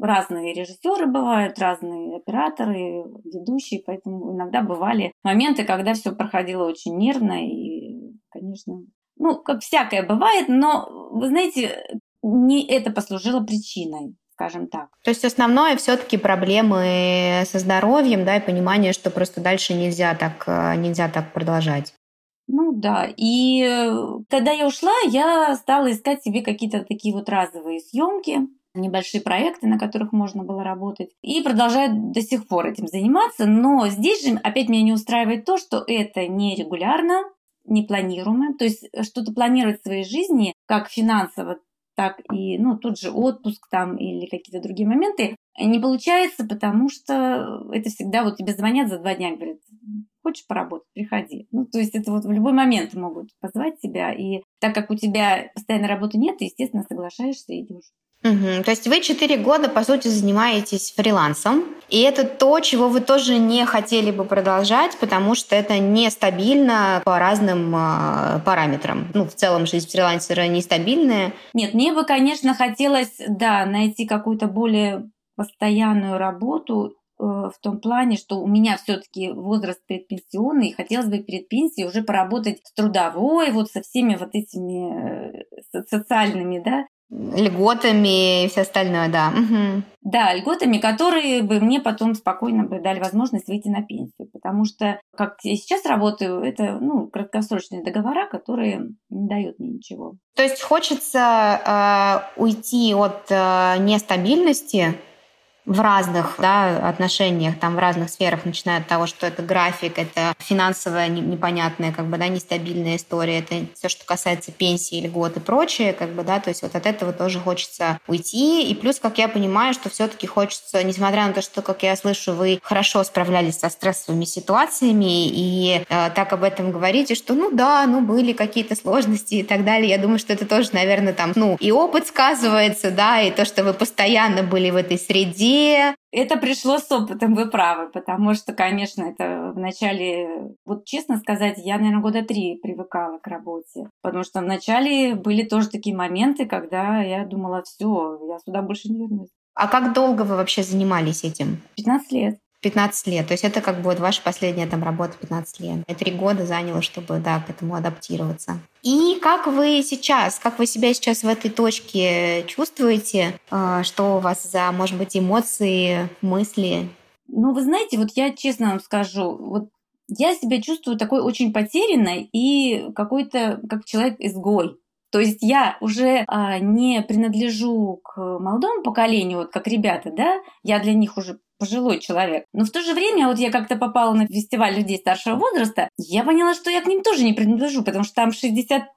разные режиссеры бывают, разные операторы, ведущие, поэтому иногда бывали моменты, когда все проходило очень нервно и, конечно, ну, как всякое бывает, но, вы знаете, не это послужило причиной скажем так. То есть основное все-таки проблемы со здоровьем, да, и понимание, что просто дальше нельзя так, э, нельзя так продолжать. Ну да, и э, когда я ушла, я стала искать себе какие-то такие вот разовые съемки, небольшие проекты, на которых можно было работать. И продолжаю до сих пор этим заниматься. Но здесь же опять меня не устраивает то, что это не регулярно, не планируемо. То есть э, что-то планировать в своей жизни, как финансово, так и ну, тут же отпуск там или какие-то другие моменты, не получается, потому что это всегда вот тебе звонят за два дня, говорят, хочешь поработать, приходи. Ну, то есть это вот в любой момент могут позвать тебя, и так как у тебя постоянной работы нет, ты, естественно, соглашаешься и идешь. Угу. То есть вы четыре года, по сути, занимаетесь фрилансом, и это то, чего вы тоже не хотели бы продолжать, потому что это нестабильно по разным э, параметрам. Ну, в целом жизнь фрилансера нестабильная. Нет, мне бы, конечно, хотелось, да, найти какую-то более постоянную работу э, в том плане, что у меня все-таки возраст предпенсионный, и хотелось бы перед пенсией уже поработать с трудовой, вот со всеми вот этими э, социальными, да, льготами и все остальное, да. Угу. Да, льготами, которые бы мне потом спокойно бы дали возможность выйти на пенсию. Потому что, как я сейчас работаю, это ну, краткосрочные договора, которые не дают мне ничего. То есть хочется э, уйти от э, нестабильности, в разных да, отношениях, там в разных сферах, начиная от того, что это график, это финансовая непонятная, как бы, да, нестабильная история, это все, что касается пенсии, льгот и прочее, как бы, да, то есть вот от этого тоже хочется уйти. И плюс, как я понимаю, что все-таки хочется, несмотря на то, что, как я слышу, вы хорошо справлялись со стрессовыми ситуациями и э, так об этом говорите, что ну да, ну были какие-то сложности и так далее. Я думаю, что это тоже, наверное, там, ну, и опыт сказывается, да, и то, что вы постоянно были в этой среде, это пришло с опытом, вы правы, потому что, конечно, это вначале, вот честно сказать, я, наверное, года три привыкала к работе, потому что вначале были тоже такие моменты, когда я думала, все, я сюда больше не вернусь. А как долго вы вообще занимались этим? 15 лет. 15 лет. То есть это как бы вот ваша последняя там работа 15 лет. И три года заняло, чтобы, да, к этому адаптироваться. И как вы сейчас, как вы себя сейчас в этой точке чувствуете? А, что у вас за, может быть, эмоции, мысли? Ну, вы знаете, вот я честно вам скажу, вот я себя чувствую такой очень потерянной и какой-то, как человек-изгой. То есть я уже а, не принадлежу к молодому поколению, вот как ребята, да, я для них уже пожилой человек. Но в то же время, вот я как-то попала на фестиваль людей старшего возраста, я поняла, что я к ним тоже не принадлежу, потому что там 65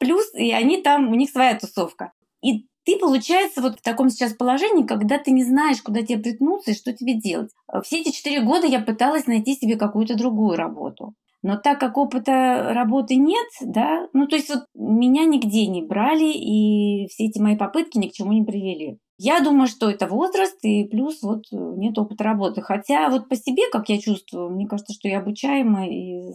плюс, и они там, у них своя тусовка. И ты, получается, вот в таком сейчас положении, когда ты не знаешь, куда тебе притнуться и что тебе делать. Все эти четыре года я пыталась найти себе какую-то другую работу. Но так как опыта работы нет, да, ну то есть вот меня нигде не брали, и все эти мои попытки ни к чему не привели. Я думаю, что это возраст и плюс вот э, нет опыта работы. Хотя вот по себе, как я чувствую, мне кажется, что я обучаемая и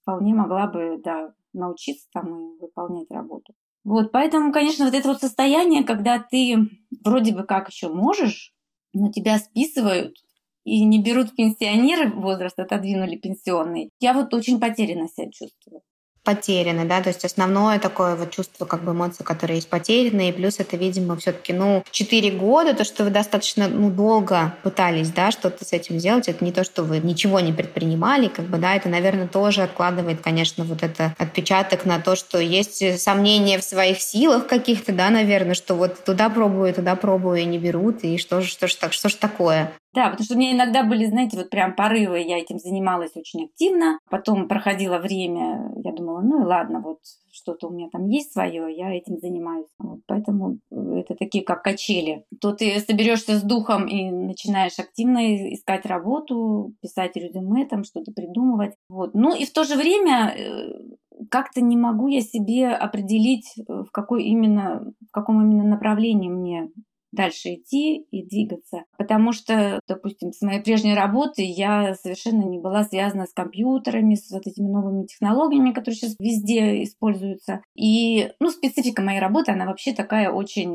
вполне могла бы, да, научиться там и выполнять работу. Вот, поэтому, конечно, вот это вот состояние, когда ты вроде бы как еще можешь, но тебя списывают и не берут пенсионеры возраст, отодвинули пенсионный. Я вот очень потерянно себя чувствую потеряны, да, то есть основное такое вот чувство, как бы эмоции, которые есть потеряны, и плюс это, видимо, все таки ну, 4 года, то, что вы достаточно, ну, долго пытались, да, что-то с этим сделать, это не то, что вы ничего не предпринимали, как бы, да, это, наверное, тоже откладывает, конечно, вот это отпечаток на то, что есть сомнения в своих силах каких-то, да, наверное, что вот туда пробую, туда пробую, и не берут, и что же, что же, так, что же такое? Да, потому что у меня иногда были, знаете, вот прям порывы, я этим занималась очень активно. Потом проходило время, я думала, ну и ладно, вот что-то у меня там есть свое, я этим занимаюсь. Вот, поэтому это такие как качели. То ты соберешься с духом и начинаешь активно искать работу, писать резюме, там что-то придумывать. Вот. Ну и в то же время э, как-то не могу я себе определить, э, в какой именно, в каком именно направлении мне дальше идти и двигаться. Потому что, допустим, с моей прежней работы я совершенно не была связана с компьютерами, с вот этими новыми технологиями, которые сейчас везде используются. И, ну, специфика моей работы, она вообще такая очень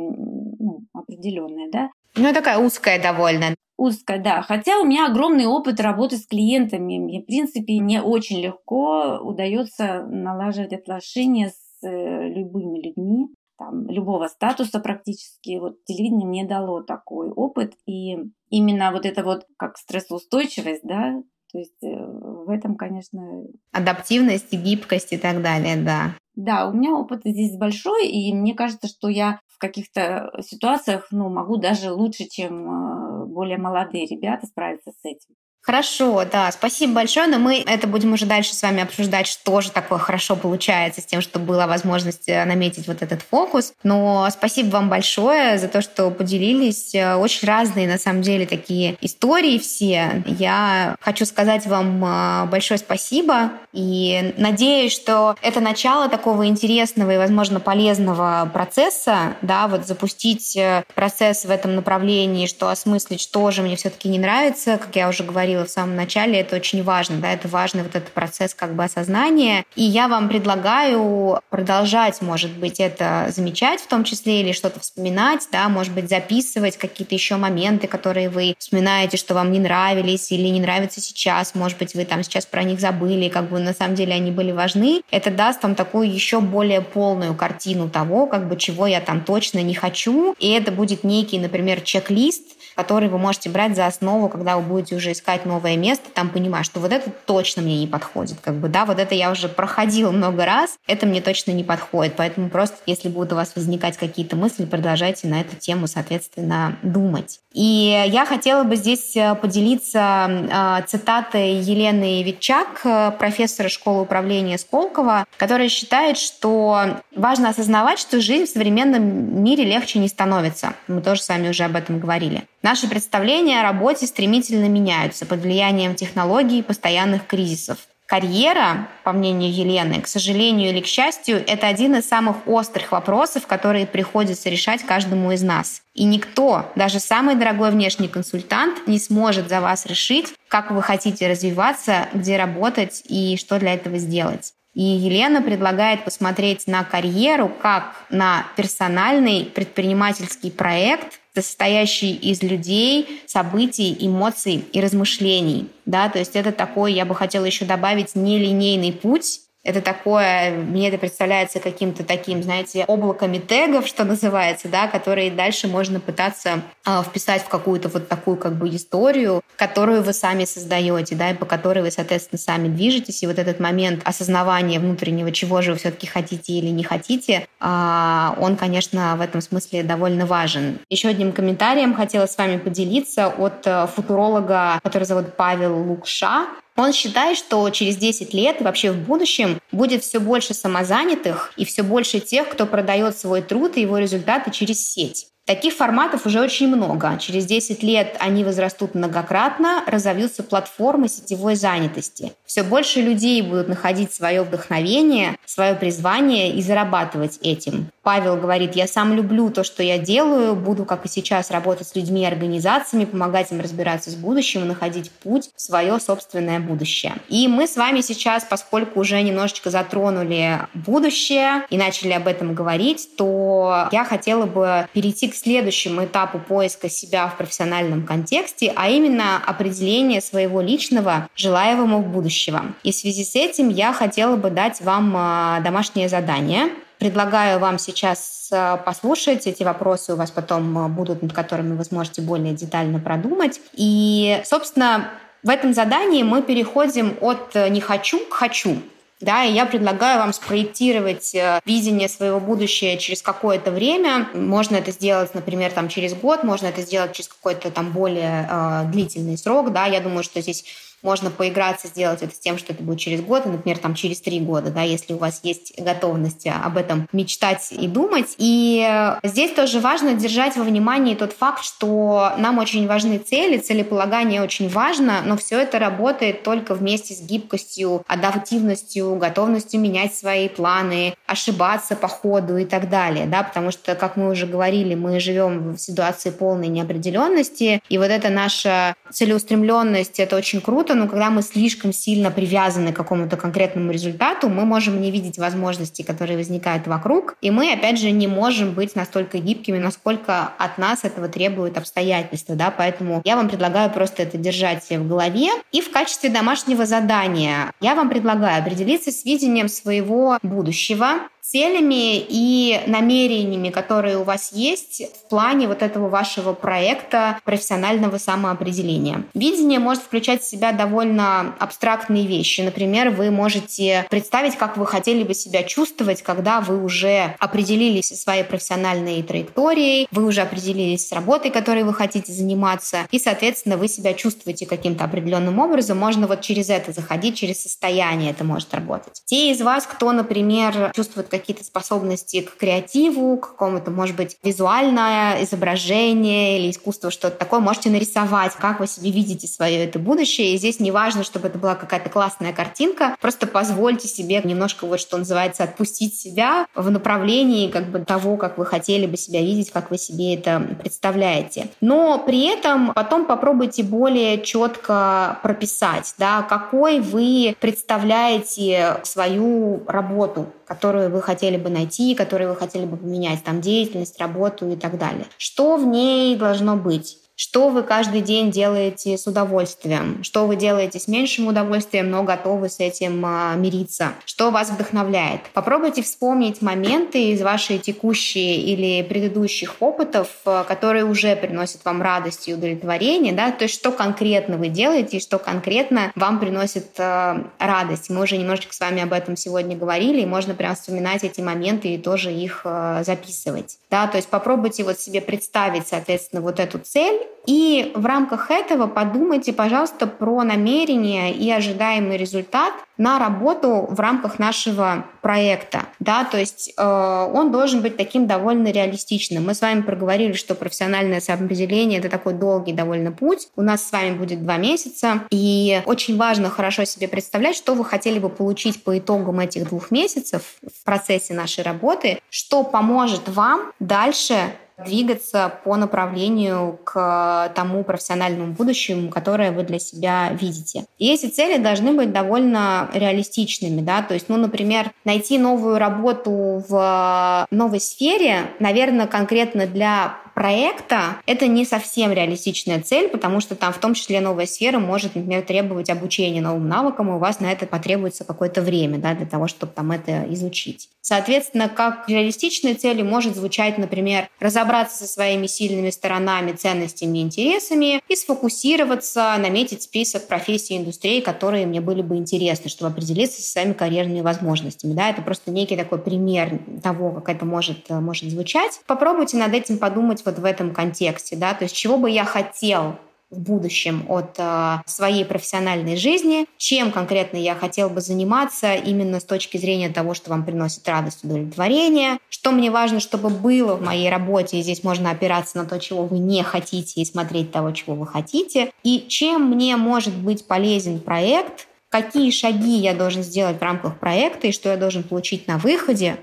ну, определенная, да. Ну, такая узкая довольно. Узкая, да. Хотя у меня огромный опыт работы с клиентами. Мне, в принципе, не очень легко удается налаживать отношения с э, любыми людьми, там, любого статуса практически. Вот телевидение мне дало такой опыт. И именно вот это вот как стрессоустойчивость, да, то есть э, в этом, конечно... Адаптивность, гибкость и так далее, да. Да, у меня опыт здесь большой, и мне кажется, что я в каких-то ситуациях ну, могу даже лучше, чем э, более молодые ребята справиться с этим. Хорошо, да, спасибо большое, но мы это будем уже дальше с вами обсуждать, что же такое хорошо получается с тем, чтобы была возможность э, наметить вот этот фокус. Но спасибо вам большое за то, что поделились. Э, очень разные, на самом деле, такие истории все. Я хочу сказать вам э, большое спасибо и надеюсь, что это начало такого интересного и, возможно, полезного процесса, да, вот запустить процесс в этом направлении, что осмыслить, что же мне все-таки не нравится, как я уже говорила, говорила в самом начале, это очень важно, да, это важный вот этот процесс как бы осознания. И я вам предлагаю продолжать, может быть, это замечать в том числе или что-то вспоминать, да, может быть, записывать какие-то еще моменты, которые вы вспоминаете, что вам не нравились или не нравятся сейчас, может быть, вы там сейчас про них забыли, как бы на самом деле они были важны. Это даст вам такую еще более полную картину того, как бы чего я там точно не хочу, и это будет некий, например, чек-лист, который вы можете брать за основу, когда вы будете уже искать новое место, там понимать, что вот это точно мне не подходит. Как бы, да, вот это я уже проходила много раз, это мне точно не подходит. Поэтому просто, если будут у вас возникать какие-то мысли, продолжайте на эту тему, соответственно, думать. И я хотела бы здесь э, поделиться э, цитатой Елены Витчак, э, профессора школы управления Сколково, которая считает, что важно осознавать, что жизнь в современном мире легче не становится. Мы тоже с вами уже об этом говорили. Наши представления о работе стремительно меняются под влиянием технологий и постоянных кризисов. Карьера, по мнению Елены, к сожалению или к счастью, это один из самых острых вопросов, которые приходится решать каждому из нас. И никто, даже самый дорогой внешний консультант, не сможет за вас решить, как вы хотите развиваться, где работать и что для этого сделать. И Елена предлагает посмотреть на карьеру как на персональный предпринимательский проект, состоящий из людей, событий, эмоций и размышлений. Да? То есть это такой, я бы хотела еще добавить, нелинейный путь, это такое, мне это представляется каким-то таким, знаете, облаками тегов, что называется, да, которые дальше можно пытаться э, вписать в какую-то вот такую как бы историю, которую вы сами создаете, да, и по которой вы, соответственно, сами движетесь. И вот этот момент осознавания внутреннего, чего же вы все-таки хотите или не хотите, э, он, конечно, в этом смысле довольно важен. Еще одним комментарием хотела с вами поделиться от э, футуролога, который зовут Павел Лукша. Он считает, что через 10 лет и вообще в будущем будет все больше самозанятых и все больше тех, кто продает свой труд и его результаты через сеть. Таких форматов уже очень много. Через 10 лет они возрастут многократно, разовьются платформы сетевой занятости. Все больше людей будут находить свое вдохновение, свое призвание и зарабатывать этим. Павел говорит, я сам люблю то, что я делаю, буду, как и сейчас, работать с людьми и организациями, помогать им разбираться с будущим и находить путь в свое собственное будущее. И мы с вами сейчас, поскольку уже немножечко затронули будущее и начали об этом говорить, то я хотела бы перейти к следующему этапу поиска себя в профессиональном контексте, а именно определение своего личного желаемого будущего. И в связи с этим я хотела бы дать вам а, домашнее задание. Предлагаю вам сейчас а, послушать. Эти вопросы у вас потом а, будут, над которыми вы сможете более детально продумать. И, собственно, в этом задании мы переходим от «не хочу» к «хочу». Да, и я предлагаю вам спроектировать э, видение своего будущего через какое-то время. Можно это сделать, например, там, через год, можно это сделать через какой-то там более э, длительный срок. Да. Я думаю, что здесь можно поиграться, сделать это с тем, что это будет через год, и, например, там через три года, да, если у вас есть готовность об этом мечтать и думать. И э, здесь тоже важно держать во внимании тот факт, что нам очень важны цели, целеполагание очень важно, но все это работает только вместе с гибкостью, адаптивностью, готовностью менять свои планы, ошибаться по ходу и так далее, да, потому что, как мы уже говорили, мы живем в ситуации полной неопределенности, и вот это наше целеустремленность — это очень круто, но когда мы слишком сильно привязаны к какому-то конкретному результату, мы можем не видеть возможностей, которые возникают вокруг, и мы, опять же, не можем быть настолько гибкими, насколько от нас этого требуют обстоятельства, да, поэтому я вам предлагаю просто это держать в голове. И в качестве домашнего задания я вам предлагаю определиться с видением своего будущего, целями и намерениями, которые у вас есть в плане вот этого вашего проекта профессионального самоопределения. Видение может включать в себя довольно абстрактные вещи. Например, вы можете представить, как вы хотели бы себя чувствовать, когда вы уже определились со своей профессиональной траекторией, вы уже определились с работой, которой вы хотите заниматься, и, соответственно, вы себя чувствуете каким-то определенным образом. Можно вот через это заходить, через состояние это может работать. Те из вас, кто, например, чувствует какие-то способности к креативу, к какому-то, может быть, визуальное изображение или искусство, что-то такое, можете нарисовать, как вы себе видите свое это будущее. И здесь не важно, чтобы это была какая-то классная картинка, просто позвольте себе немножко, вот что называется, отпустить себя в направлении как бы того, как вы хотели бы себя видеть, как вы себе это представляете. Но при этом потом попробуйте более четко прописать, да, какой вы представляете свою работу, которую вы хотели бы найти, которую вы хотели бы поменять, там деятельность, работу и так далее. Что в ней должно быть? Что вы каждый день делаете с удовольствием? Что вы делаете с меньшим удовольствием, но готовы с этим а, мириться? Что вас вдохновляет? Попробуйте вспомнить моменты из вашей текущей или предыдущих опытов, а, которые уже приносят вам радость и удовлетворение, да, то есть что конкретно вы делаете и что конкретно вам приносит а, радость. Мы уже немножечко с вами об этом сегодня говорили, и можно прям вспоминать эти моменты и тоже их записывать. Да, то есть попробуйте вот себе представить, соответственно, вот эту цель, и в рамках этого подумайте, пожалуйста, про намерение и ожидаемый результат на работу в рамках нашего проекта. Да, то есть э, он должен быть таким довольно реалистичным. Мы с вами проговорили, что профессиональное самоопределение — это такой долгий довольно путь. У нас с вами будет два месяца. И очень важно хорошо себе представлять, что вы хотели бы получить по итогам этих двух месяцев в процессе нашей работы, что поможет вам дальше двигаться по направлению к тому профессиональному будущему, которое вы для себя видите. И эти цели должны быть довольно реалистичными, да, то есть, ну, например, найти новую работу в новой сфере, наверное, конкретно для проекта это не совсем реалистичная цель, потому что там в том числе новая сфера может, например, требовать обучения новым навыкам, и у вас на это потребуется какое-то время да, для того, чтобы там это изучить. Соответственно, как реалистичные цели может звучать, например, разобраться со своими сильными сторонами, ценностями интересами и сфокусироваться, наметить список профессий и индустрий, которые мне были бы интересны, чтобы определиться со своими карьерными возможностями. Да, это просто некий такой пример того, как это может, может звучать. Попробуйте над этим подумать вот в этом контексте, да, то есть чего бы я хотел в будущем от э, своей профессиональной жизни, чем конкретно я хотел бы заниматься именно с точки зрения того, что вам приносит радость, удовлетворение, что мне важно, чтобы было в моей работе, и здесь можно опираться на то, чего вы не хотите, и смотреть того, чего вы хотите, и чем мне может быть полезен проект, какие шаги я должен сделать в рамках проекта и что я должен получить на выходе,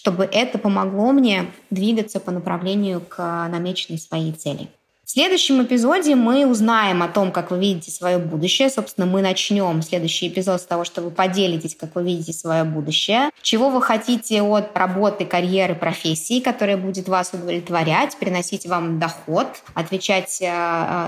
чтобы это помогло мне двигаться по направлению к намеченной своей цели. В следующем эпизоде мы узнаем о том, как вы видите свое будущее. Собственно, мы начнем следующий эпизод с того, что вы поделитесь, как вы видите свое будущее, чего вы хотите от работы, карьеры, профессии, которая будет вас удовлетворять, приносить вам доход, отвечать э,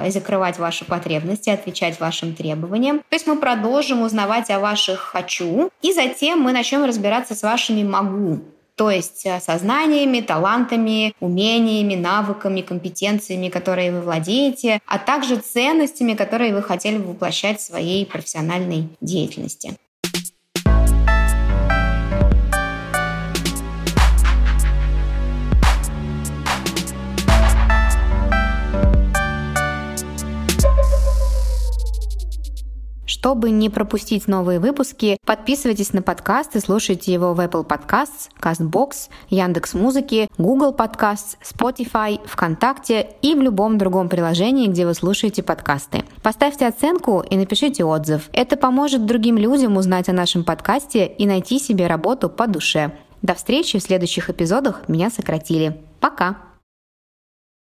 э, закрывать ваши потребности, отвечать вашим требованиям. То есть мы продолжим узнавать о ваших «хочу», и затем мы начнем разбираться с вашими «могу» то есть э, сознаниями, талантами, умениями, навыками, компетенциями, которые вы владеете, а также ценностями, которые вы хотели бы воплощать в своей профессиональной деятельности. Чтобы не пропустить новые выпуски, подписывайтесь на подкаст и слушайте его в Apple Podcasts, CastBox, Яндекс.Музыки, Google Podcasts, Spotify, ВКонтакте и в любом другом приложении, где вы слушаете подкасты. Поставьте оценку и напишите отзыв. Это поможет другим людям узнать о нашем подкасте и найти себе работу по душе. До встречи в следующих эпизодах. Меня сократили. Пока!